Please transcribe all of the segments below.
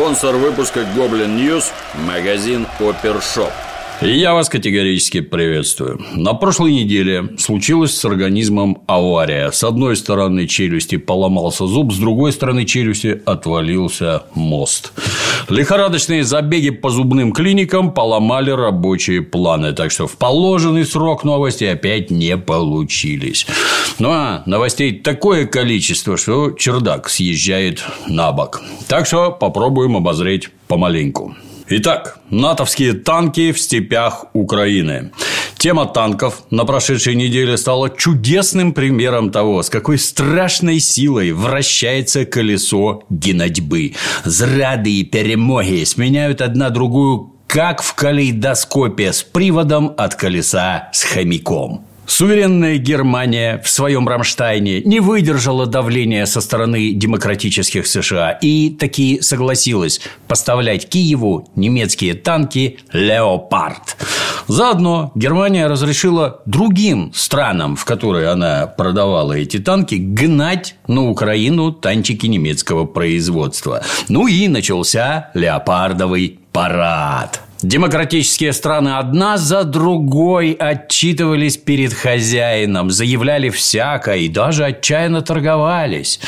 Спонсор выпуска Goblin News – магазин Опершоп. Я вас категорически приветствую. На прошлой неделе случилась с организмом авария. С одной стороны челюсти поломался зуб, с другой стороны челюсти отвалился мост. Лихорадочные забеги по зубным клиникам поломали рабочие планы, так что в положенный срок новости опять не получились. Ну а новостей такое количество, что чердак съезжает на бок. Так что попробуем обозреть помаленьку. Итак, натовские танки в степях Украины. Тема танков на прошедшей неделе стала чудесным примером того, с какой страшной силой вращается колесо генодьбы. Зрады и перемоги сменяют одна другую как в калейдоскопе с приводом от колеса с хомяком. Суверенная Германия в своем Рамштайне не выдержала давления со стороны демократических США и таки согласилась поставлять Киеву немецкие танки «Леопард». Заодно Германия разрешила другим странам, в которые она продавала эти танки, гнать на Украину танчики немецкого производства. Ну и начался леопардовый парад. Демократические страны одна за другой отчитывались перед хозяином, заявляли всякое и даже отчаянно торговались.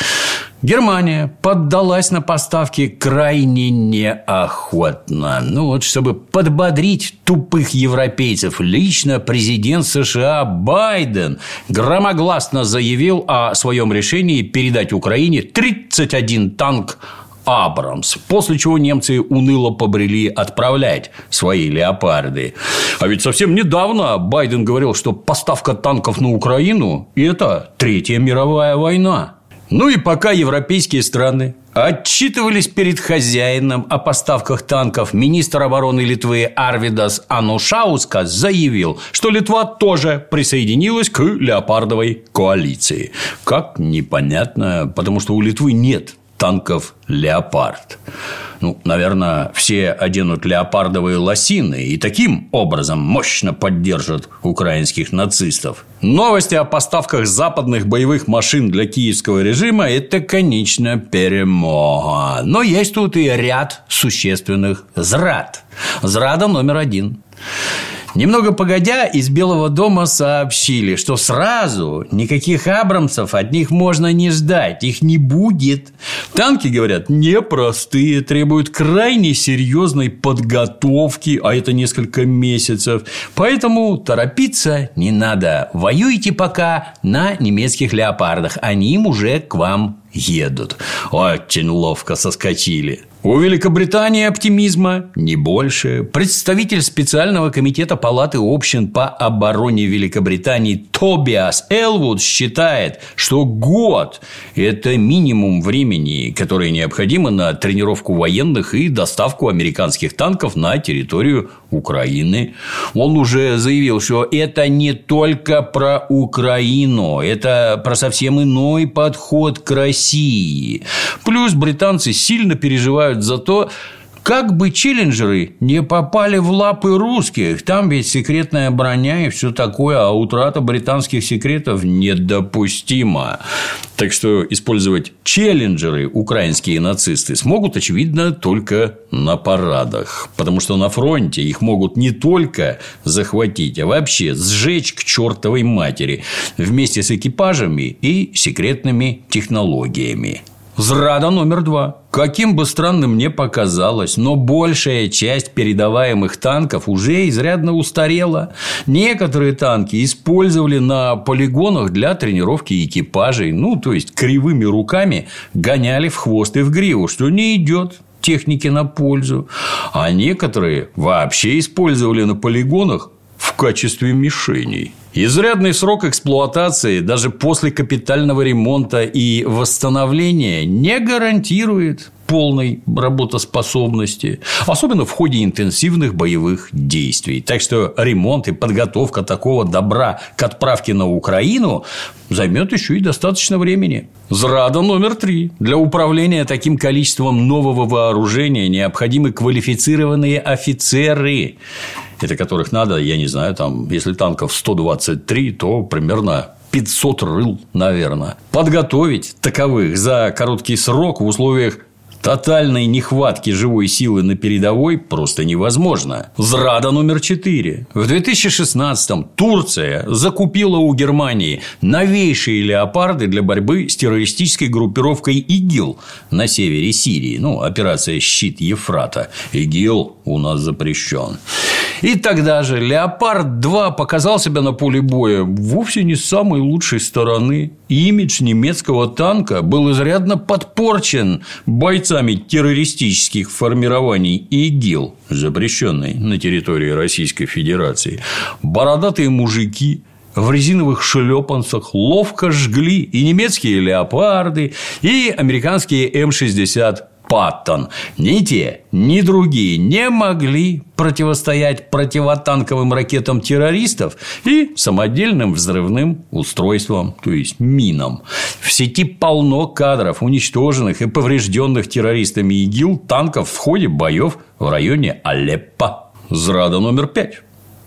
Германия поддалась на поставки крайне неохотно. Ну вот, чтобы подбодрить тупых европейцев, лично президент США Байден громогласно заявил о своем решении передать Украине 31 танк Абрамс, после чего немцы уныло побрели отправлять свои леопарды. А ведь совсем недавно Байден говорил, что поставка танков на Украину – это Третья мировая война. Ну и пока европейские страны отчитывались перед хозяином о поставках танков, министр обороны Литвы Арвидас Анушаускас заявил, что Литва тоже присоединилась к леопардовой коалиции. Как непонятно, потому что у Литвы нет танков «Леопард». Ну, наверное, все оденут леопардовые лосины и таким образом мощно поддержат украинских нацистов. Новости о поставках западных боевых машин для киевского режима – это, конечно, перемога. Но есть тут и ряд существенных зрад. Зрада номер один – Немного погодя, из Белого дома сообщили, что сразу никаких Абрамсов от них можно не ждать, их не будет. Танки, говорят, непростые, требуют крайне серьезной подготовки, а это несколько месяцев. Поэтому торопиться не надо. Воюйте пока на немецких леопардах, они им уже к вам едут. Очень ловко соскочили. У Великобритании оптимизма не больше. Представитель специального комитета Палаты общин по обороне Великобритании Тобиас Элвуд считает, что год – это минимум времени, которое необходимо на тренировку военных и доставку американских танков на территорию Украины. Он уже заявил, что это не только про Украину, это про совсем иной подход к России. Плюс британцы сильно переживают за то, как бы челленджеры не попали в лапы русских, там ведь секретная броня и все такое, а утрата британских секретов недопустима. Так что использовать челленджеры украинские нацисты смогут, очевидно, только на парадах. Потому что на фронте их могут не только захватить, а вообще сжечь к чертовой матери вместе с экипажами и секретными технологиями. Зрада номер два. Каким бы странным мне показалось, но большая часть передаваемых танков уже изрядно устарела. Некоторые танки использовали на полигонах для тренировки экипажей, ну, то есть кривыми руками гоняли в хвост и в гриву, что не идет технике на пользу. А некоторые вообще использовали на полигонах качестве мишеней. Изрядный срок эксплуатации даже после капитального ремонта и восстановления не гарантирует полной работоспособности, особенно в ходе интенсивных боевых действий. Так что ремонт и подготовка такого добра к отправке на Украину займет еще и достаточно времени. Зрада номер три. Для управления таким количеством нового вооружения необходимы квалифицированные офицеры это которых надо, я не знаю, там, если танков 123, то примерно 500 рыл, наверное. Подготовить таковых за короткий срок в условиях тотальной нехватки живой силы на передовой просто невозможно. Зрада номер четыре. В 2016-м Турция закупила у Германии новейшие леопарды для борьбы с террористической группировкой ИГИЛ на севере Сирии. Ну, операция «Щит Ефрата». ИГИЛ у нас запрещен. И тогда же «Леопард-2» показал себя на поле боя вовсе не с самой лучшей стороны. Имидж немецкого танка был изрядно подпорчен бойцами террористических формирований ИГИЛ, запрещенной на территории Российской Федерации. Бородатые мужики в резиновых шлепанцах ловко жгли и немецкие леопарды, и американские М-60 Паттон. Ни те, ни другие не могли противостоять противотанковым ракетам террористов и самодельным взрывным устройствам, то есть минам. В сети полно кадров уничтоженных и поврежденных террористами ИГИЛ танков в ходе боев в районе Алеппо. Зрада номер пять.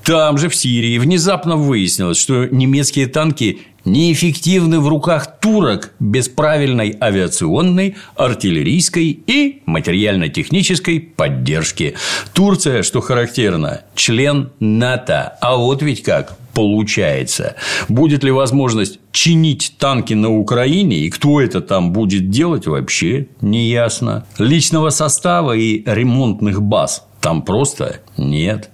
Там же, в Сирии, внезапно выяснилось, что немецкие танки неэффективны в руках турок без правильной авиационной, артиллерийской и материально-технической поддержки. Турция, что характерно, член НАТО. А вот ведь как получается. Будет ли возможность чинить танки на Украине, и кто это там будет делать, вообще не ясно. Личного состава и ремонтных баз там просто нет.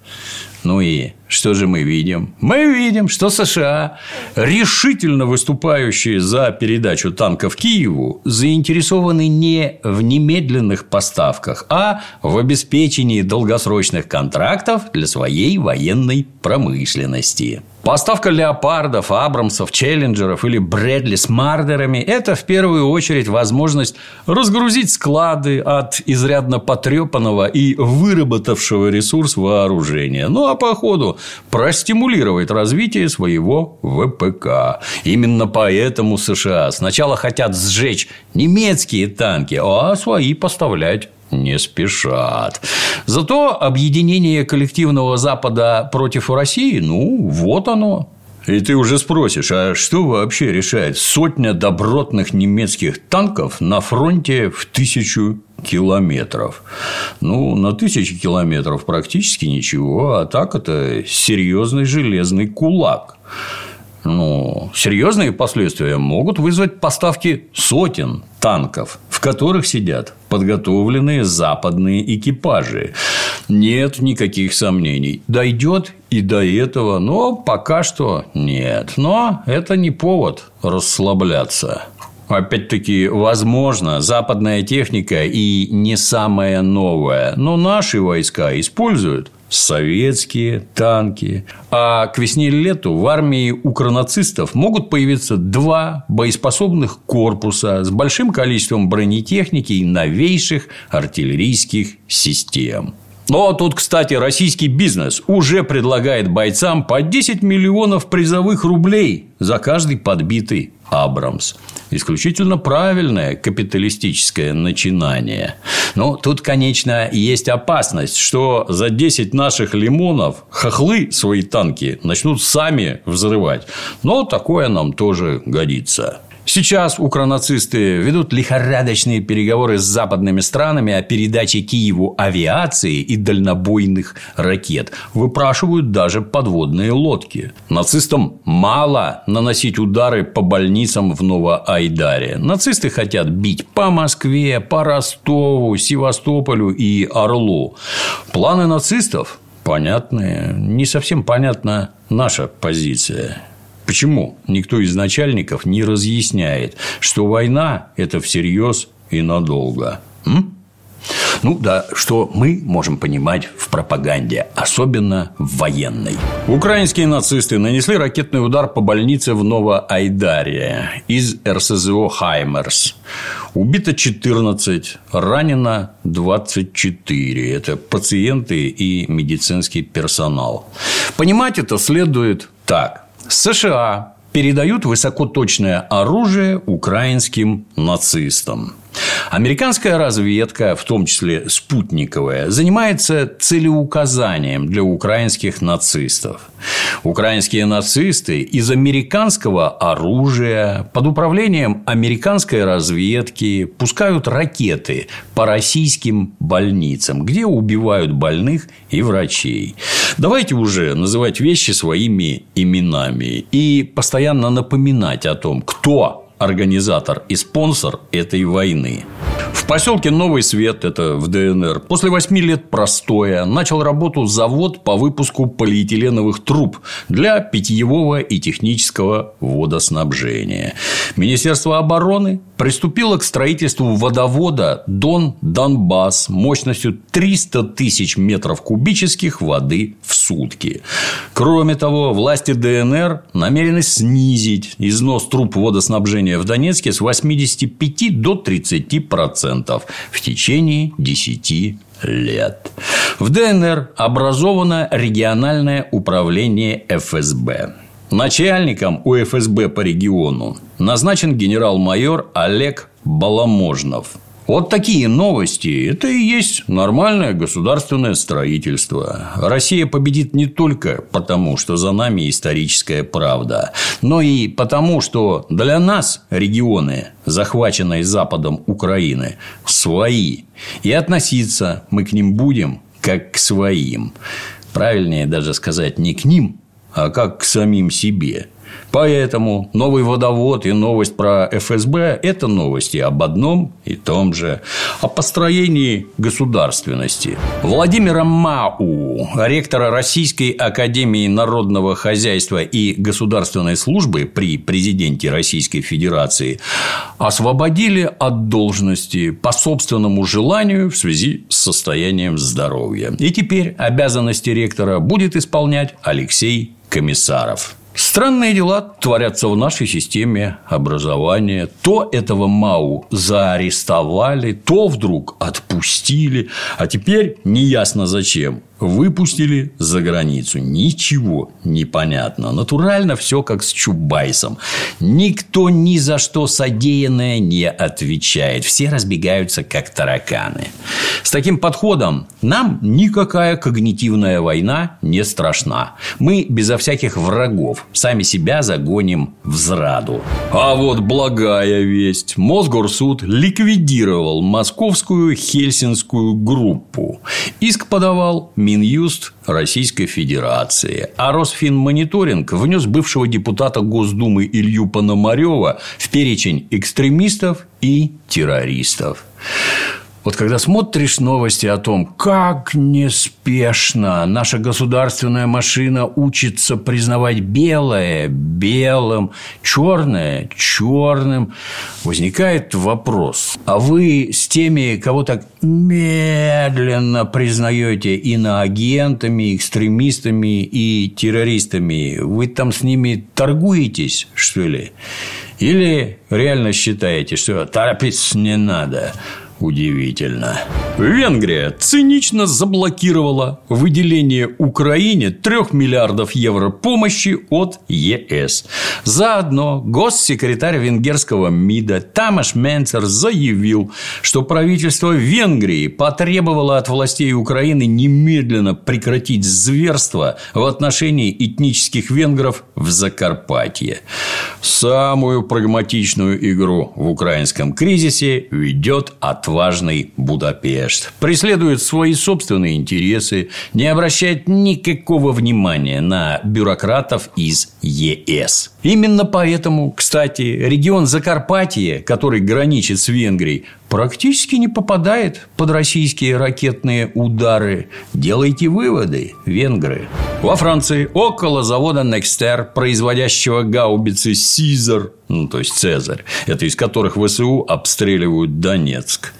Ну и что же мы видим? Мы видим, что США, решительно выступающие за передачу танков Киеву, заинтересованы не в немедленных поставках, а в обеспечении долгосрочных контрактов для своей военной промышленности. Поставка леопардов, абрамсов, челленджеров или Брэдли с мардерами – это в первую очередь возможность разгрузить склады от изрядно потрепанного и выработавшего ресурс вооружения. Ну а по ходу простимулировать развитие своего ВПК. Именно поэтому США сначала хотят сжечь немецкие танки, а свои поставлять не спешат. Зато объединение коллективного Запада против России, ну, вот оно. И ты уже спросишь, а что вообще решает сотня добротных немецких танков на фронте в тысячу километров? Ну, на тысячи километров практически ничего, а так это серьезный железный кулак. Ну, серьезные последствия могут вызвать поставки сотен танков, в которых сидят подготовленные западные экипажи. Нет никаких сомнений. Дойдет и до этого, но пока что нет. Но это не повод расслабляться. Опять-таки, возможно, западная техника и не самая новая, но наши войска используют советские танки. А к весне-лету в армии укронацистов могут появиться два боеспособных корпуса с большим количеством бронетехники и новейших артиллерийских систем. Но тут, кстати, российский бизнес уже предлагает бойцам по 10 миллионов призовых рублей за каждый подбитый Абрамс. Исключительно правильное капиталистическое начинание. Но тут, конечно, есть опасность, что за 10 наших лимонов хохлы свои танки начнут сами взрывать. Но такое нам тоже годится. Сейчас укронацисты ведут лихорадочные переговоры с западными странами о передаче Киеву авиации и дальнобойных ракет. Выпрашивают даже подводные лодки. Нацистам мало наносить удары по больницам в Новоайдаре. Нацисты хотят бить по Москве, по Ростову, Севастополю и Орлу. Планы нацистов понятные. Не совсем понятна наша позиция. Почему никто из начальников не разъясняет, что война – это всерьез и надолго? М? Ну да, что мы можем понимать в пропаганде, особенно в военной. Украинские нацисты нанесли ракетный удар по больнице в Новоайдаре из РСЗО «Хаймерс». Убито 14, ранено 24. Это пациенты и медицинский персонал. Понимать это следует так. США передают высокоточное оружие украинским нацистам. Американская разведка, в том числе спутниковая, занимается целеуказанием для украинских нацистов. Украинские нацисты из американского оружия под управлением американской разведки пускают ракеты по российским больницам, где убивают больных и врачей. Давайте уже называть вещи своими именами и постоянно напоминать о том, кто организатор и спонсор этой войны. В поселке Новый Свет, это в ДНР, после восьми лет простоя начал работу завод по выпуску полиэтиленовых труб для питьевого и технического водоснабжения. Министерство обороны приступило к строительству водовода Дон-Донбасс мощностью 300 тысяч метров кубических воды в сутки. Кроме того, власти ДНР намерены снизить износ труб водоснабжения в Донецке с 85 до 30 процентов в течение 10 лет. В ДНР образовано региональное управление ФСБ. Начальником у ФСБ по региону назначен генерал-майор Олег Баламожнов. Вот такие новости – это и есть нормальное государственное строительство. Россия победит не только потому, что за нами историческая правда, но и потому, что для нас регионы, захваченные Западом Украины, свои. И относиться мы к ним будем как к своим. Правильнее даже сказать не к ним, а как к самим себе. Поэтому новый водовод и новость про ФСБ – это новости об одном и том же, о построении государственности. Владимира Мау, ректора Российской Академии Народного Хозяйства и Государственной Службы при президенте Российской Федерации, освободили от должности по собственному желанию в связи с состоянием здоровья. И теперь обязанности ректора будет исполнять Алексей Комиссаров. Странные дела творятся в нашей системе образования. То этого МАУ заарестовали, то вдруг отпустили, а теперь неясно зачем выпустили за границу. Ничего не понятно. Натурально все как с Чубайсом. Никто ни за что содеянное не отвечает. Все разбегаются, как тараканы. С таким подходом нам никакая когнитивная война не страшна. Мы безо всяких врагов сами себя загоним в зраду. А вот благая весть. Мосгорсуд ликвидировал московскую хельсинскую группу. Иск подавал Минюст Российской Федерации. А Росфинмониторинг внес бывшего депутата Госдумы Илью Пономарева в перечень экстремистов и террористов. Вот когда смотришь новости о том, как неспешно наша государственная машина учится признавать белое белым, черное черным, возникает вопрос. А вы с теми, кого так медленно признаете иноагентами, экстремистами и террористами, вы там с ними торгуетесь, что ли? Или реально считаете, что торопиться не надо? Удивительно. Венгрия цинично заблокировала выделение Украине 3 миллиардов евро помощи от ЕС. Заодно госсекретарь венгерского МИДа Тамаш Менцер заявил, что правительство Венгрии потребовало от властей Украины немедленно прекратить зверство в отношении этнических венгров в Закарпатье. Самую прагматичную игру в украинском кризисе ведет от отважный Будапешт, преследует свои собственные интересы, не обращает никакого внимания на бюрократов из ЕС. Именно поэтому, кстати, регион Закарпатье, который граничит с Венгрией, практически не попадает под российские ракетные удары. Делайте выводы, венгры. Во Франции около завода Некстер, производящего гаубицы Сизер, ну, то есть Цезарь, это из которых ВСУ обстреливают Донецк.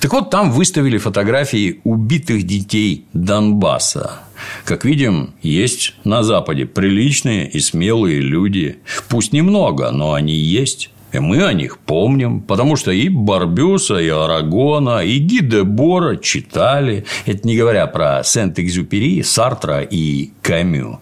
Так вот, там выставили фотографии убитых детей Донбасса. Как видим, есть на Западе приличные и смелые люди. Пусть немного, но они есть. И мы о них помним, потому что и Барбюса, и Арагона, и Ги Бора читали. Это не говоря про Сент-Экзюпери, Сартра и Камю.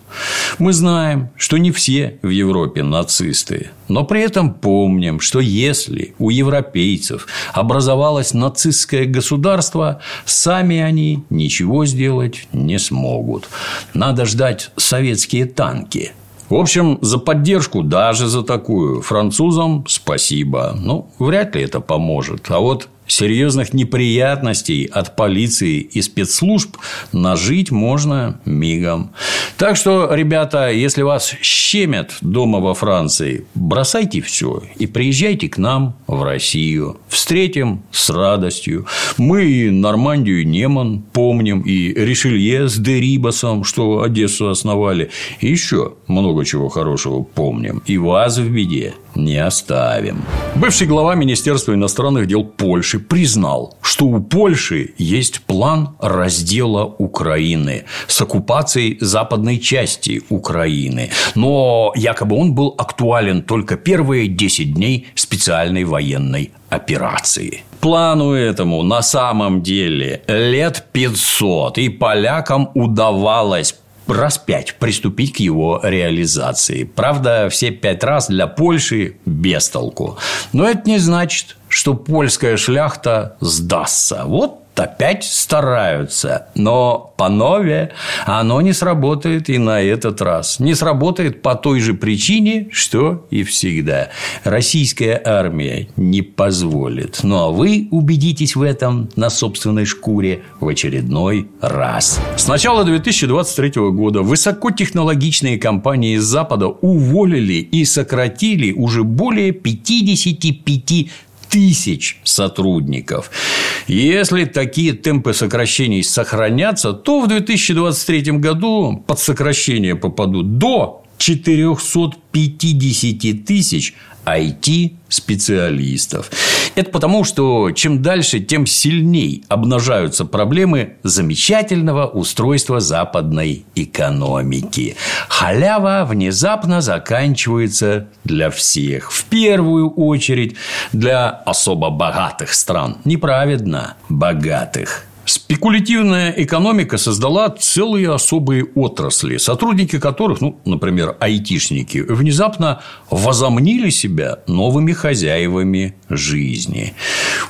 Мы знаем, что не все в Европе нацисты, но при этом помним, что если у европейцев образовалось нацистское государство, сами они ничего сделать не смогут. Надо ждать советские танки – в общем, за поддержку, даже за такую, французам спасибо. Ну, вряд ли это поможет. А вот серьезных неприятностей от полиции и спецслужб нажить можно мигом. Так что, ребята, если вас щемят дома во Франции, бросайте все и приезжайте к нам в Россию. Встретим с радостью. Мы и Нормандию Неман помним, и Ришелье с Дерибасом, что Одессу основали. И еще много чего хорошего помним. И вас в беде не оставим. Бывший глава Министерства иностранных дел Польши признал, что у Польши есть план раздела Украины с оккупацией западной части Украины. Но якобы он был актуален только первые 10 дней специальной военной операции. Плану этому на самом деле лет 500, и полякам удавалось раз пять приступить к его реализации. Правда, все пять раз для Польши без толку. Но это не значит, что польская шляхта сдастся. Вот опять стараются, но по нове оно не сработает и на этот раз. Не сработает по той же причине, что и всегда. Российская армия не позволит. Ну а вы убедитесь в этом на собственной шкуре в очередной раз. С начала 2023 года высокотехнологичные компании Запада уволили и сократили уже более 55 тысяч сотрудников. Если такие темпы сокращений сохранятся, то в 2023 году под сокращение попадут до 450 тысяч IT-специалистов. Это потому, что чем дальше, тем сильней обнажаются проблемы замечательного устройства западной экономики. Халява внезапно заканчивается для всех. В первую очередь для особо богатых стран. Неправедно богатых. Спекулятивная экономика создала целые особые отрасли, сотрудники которых, ну, например, айтишники, внезапно возомнили себя новыми хозяевами жизни.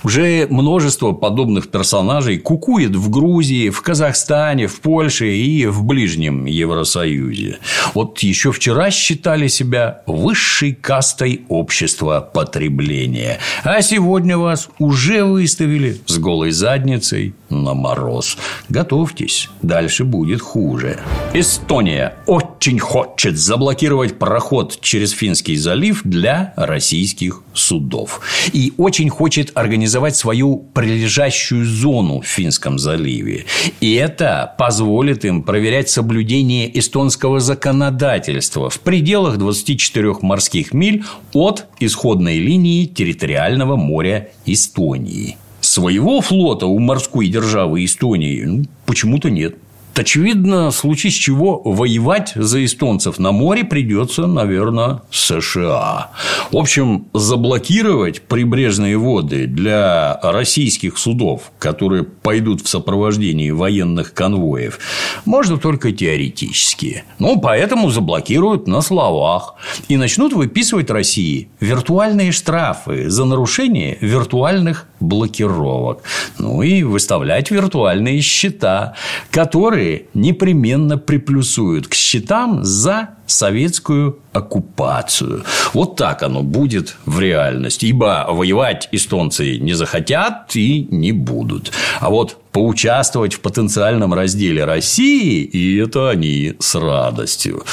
Уже множество подобных персонажей кукует в Грузии, в Казахстане, в Польше и в ближнем Евросоюзе. Вот еще вчера считали себя высшей кастой общества потребления, а сегодня вас уже выставили с голой задницей на мороз. Готовьтесь, дальше будет хуже. Эстония очень хочет заблокировать проход через Финский залив для российских судов. И очень хочет организовать свою прилежащую зону в Финском заливе. И это позволит им проверять соблюдение эстонского законодательства в пределах 24 морских миль от исходной линии территориального моря Эстонии. Своего флота у морской державы Эстонии ну, почему-то нет. Очевидно, в случае с чего воевать за эстонцев на море придется, наверное, США. В общем, заблокировать прибрежные воды для российских судов, которые пойдут в сопровождении военных конвоев, можно только теоретически. Ну, поэтому заблокируют на словах и начнут выписывать России виртуальные штрафы за нарушение виртуальных блокировок. Ну и выставлять виртуальные счета, которые которые непременно приплюсуют к счетам за советскую оккупацию. Вот так оно будет в реальности. Ибо воевать эстонцы не захотят и не будут. А вот поучаствовать в потенциальном разделе России, и это они с радостью.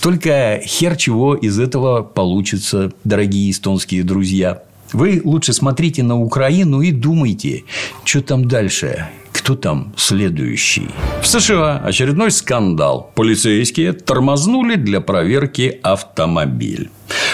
Только хер чего из этого получится, дорогие эстонские друзья. Вы лучше смотрите на Украину и думайте, что там дальше кто там следующий? В США очередной скандал. Полицейские тормознули для проверки автомобиль.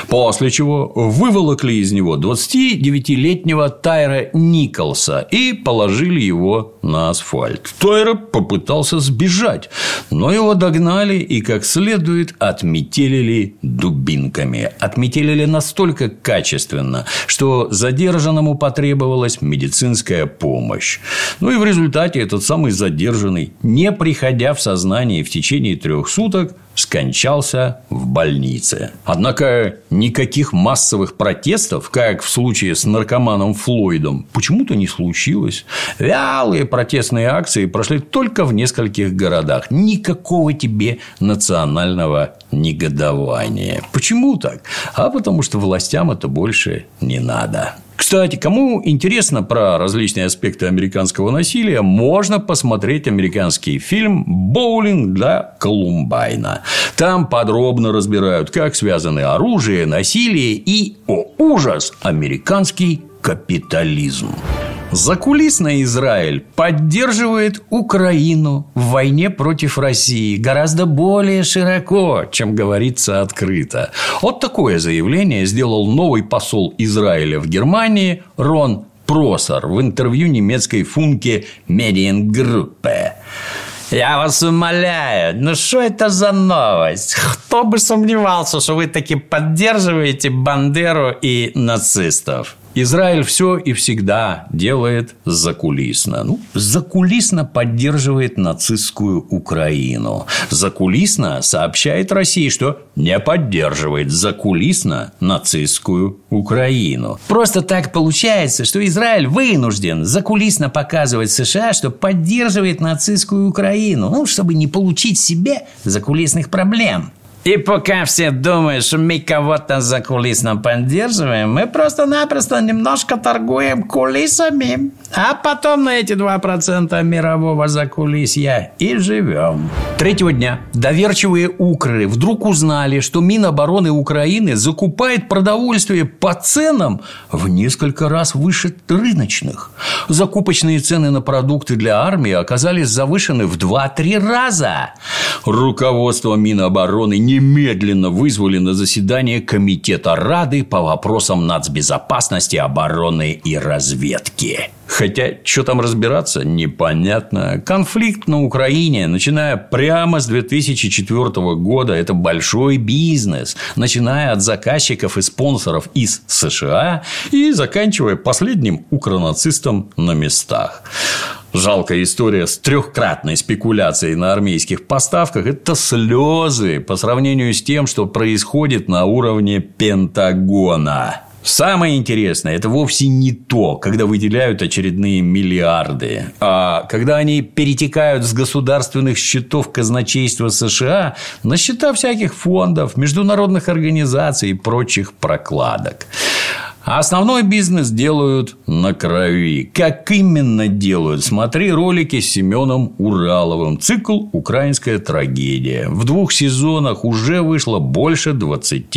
После чего выволокли из него 29-летнего Тайра Николса и положили его на асфальт. Тайра попытался сбежать, но его догнали и как следует отметелили дубинками. Отметелили настолько качественно, что задержанному потребовалась медицинская помощь. Ну и в результате этот самый задержанный, не приходя в сознание в течение трех суток, скончался в больнице. Однако никаких массовых протестов, как в случае с наркоманом Флойдом, почему-то не случилось. Вялые протестные акции прошли только в нескольких городах. Никакого тебе национального негодования. Почему так? А потому что властям это больше не надо. Кстати, кому интересно про различные аспекты американского насилия, можно посмотреть американский фильм «Боулинг для Колумбайна». Там подробно разбирают, как связаны оружие, насилие и, о ужас, американский капитализм. Закулисно Израиль поддерживает Украину в войне против России гораздо более широко, чем говорится открыто. Вот такое заявление сделал новый посол Израиля в Германии Рон Просор в интервью немецкой функе Медиенгруппе. Я вас умоляю, ну что это за новость? Кто бы сомневался, что вы таки поддерживаете Бандеру и нацистов? Израиль все и всегда делает закулисно. Ну, закулисно поддерживает нацистскую Украину. Закулисно сообщает России, что не поддерживает закулисно нацистскую Украину. Просто так получается, что Израиль вынужден закулисно показывать США, что поддерживает нацистскую Украину, ну, чтобы не получить себе закулисных проблем. И пока все думают, что мы кого-то за кулисно поддерживаем, мы просто-напросто немножко торгуем кулисами. А потом на эти 2% мирового закулисья и живем. Третьего дня доверчивые укры вдруг узнали, что Минобороны Украины закупает продовольствие по ценам в несколько раз выше рыночных. Закупочные цены на продукты для армии оказались завышены в 2-3 раза. Руководство Минобороны немедленно вызвали на заседание Комитета Рады по вопросам нацбезопасности, обороны и разведки. Хотя, что там разбираться, непонятно. Конфликт на Украине, начиная прямо с 2004 года, это большой бизнес, начиная от заказчиков и спонсоров из США и заканчивая последним укронацистом на местах. Жалкая история с трехкратной спекуляцией на армейских поставках – это слезы по сравнению с тем, что происходит на уровне Пентагона. Самое интересное – это вовсе не то, когда выделяют очередные миллиарды, а когда они перетекают с государственных счетов казначейства США на счета всяких фондов, международных организаций и прочих прокладок. А основной бизнес делают на крови. Как именно делают? Смотри ролики с Семеном Ураловым. Цикл «Украинская трагедия». В двух сезонах уже вышло больше 20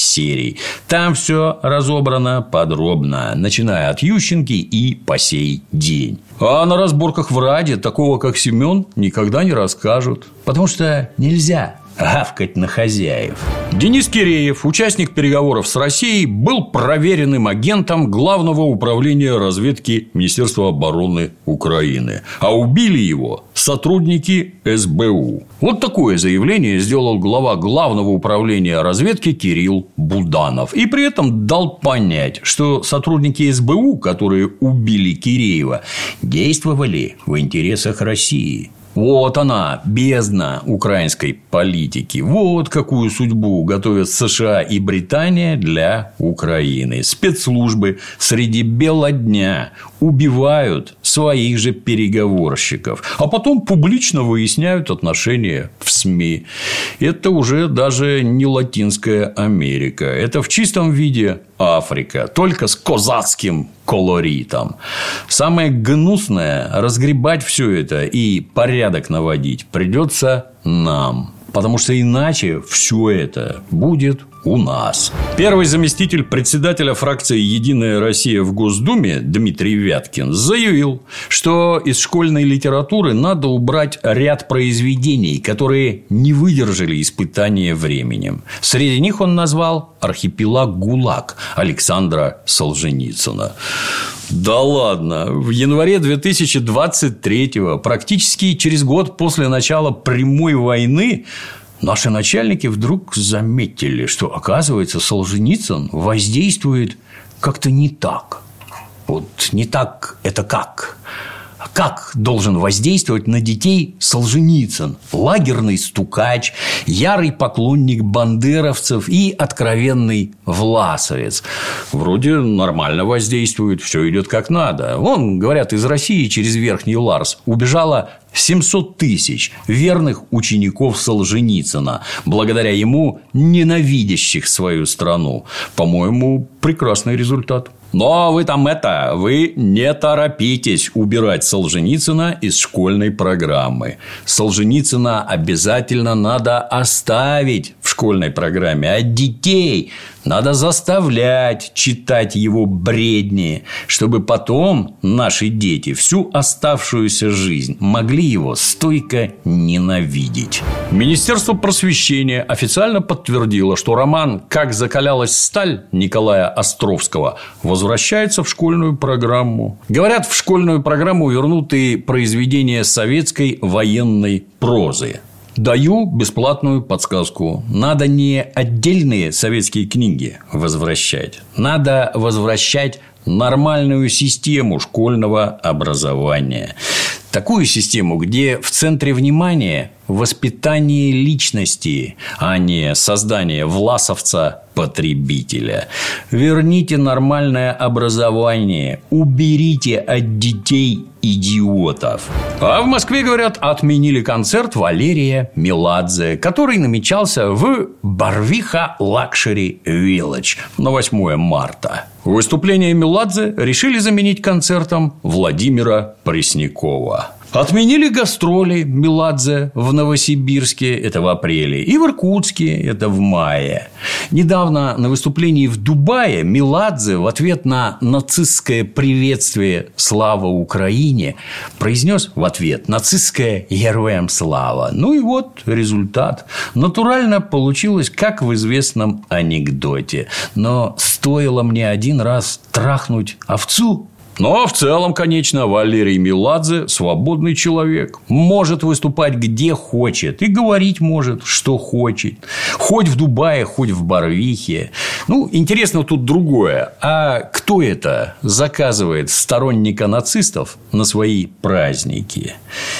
серий. Там все разобрано подробно, начиная от Ющенки и по сей день. А на разборках в Раде такого, как Семен, никогда не расскажут. Потому что нельзя гавкать на хозяев. Денис Киреев, участник переговоров с Россией, был проверенным агентом Главного управления разведки Министерства обороны Украины. А убили его сотрудники СБУ. Вот такое заявление сделал глава Главного управления разведки Кирилл Буданов. И при этом дал понять, что сотрудники СБУ, которые убили Киреева, действовали в интересах России. Вот она, бездна украинской политики. Вот какую судьбу готовят США и Британия для Украины. Спецслужбы среди бела дня убивают своих же переговорщиков, а потом публично выясняют отношения в СМИ. Это уже даже не Латинская Америка. Это в чистом виде Африка, только с козацким колоритом. Самое гнусное – разгребать все это и порядок наводить придется нам. Потому что иначе все это будет у нас. Первый заместитель председателя фракции «Единая Россия» в Госдуме Дмитрий Вяткин заявил, что из школьной литературы надо убрать ряд произведений, которые не выдержали испытания временем. Среди них он назвал «Архипелаг ГУЛАГ» Александра Солженицына. Да ладно. В январе 2023-го, практически через год после начала прямой войны, наши начальники вдруг заметили, что, оказывается, Солженицын воздействует как-то не так. Вот не так – это как? как должен воздействовать на детей Солженицын, лагерный стукач, ярый поклонник бандеровцев и откровенный власовец. Вроде нормально воздействует, все идет как надо. Вон, говорят, из России через Верхний Ларс убежало 700 тысяч верных учеников Солженицына, благодаря ему ненавидящих свою страну. По-моему, прекрасный результат. Но вы там это, вы не торопитесь убирать Солженицына из школьной программы. Солженицына обязательно надо оставить школьной программе, а детей надо заставлять читать его бредни, чтобы потом наши дети всю оставшуюся жизнь могли его стойко ненавидеть. Министерство просвещения официально подтвердило, что роман «Как закалялась сталь» Николая Островского возвращается в школьную программу. Говорят, в школьную программу вернут и произведения советской военной прозы. Даю бесплатную подсказку. Надо не отдельные советские книги возвращать. Надо возвращать нормальную систему школьного образования. Такую систему, где в центре внимания воспитание личности, а не создание власовца-потребителя. Верните нормальное образование, уберите от детей идиотов. А в Москве, говорят, отменили концерт Валерия Меладзе, который намечался в Барвиха Luxury Village на 8 марта. Выступление Меладзе решили заменить концертом Владимира Преснякова. Отменили гастроли Меладзе в Новосибирске, это в апреле, и в Иркутске, это в мае. Недавно на выступлении в Дубае Меладзе в ответ на нацистское приветствие «Слава Украине» произнес в ответ «Нацистское героям слава». Ну и вот результат. Натурально получилось, как в известном анекдоте. Но стоило мне один раз трахнуть овцу, но в целом, конечно, Валерий Меладзе – свободный человек. Может выступать где хочет. И говорить может, что хочет. Хоть в Дубае, хоть в Барвихе. Ну, интересно тут другое. А кто это заказывает сторонника нацистов на свои праздники?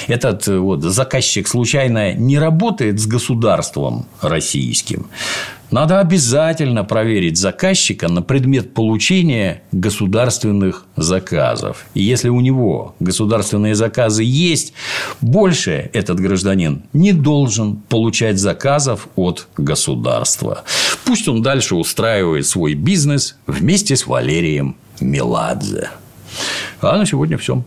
Этот вот заказчик случайно не работает с государством российским? Надо обязательно проверить заказчика на предмет получения государственных заказов. И если у него государственные заказы есть, больше этот гражданин не должен получать заказов от государства. Пусть он дальше устраивает свой бизнес вместе с Валерием Меладзе. А на сегодня все.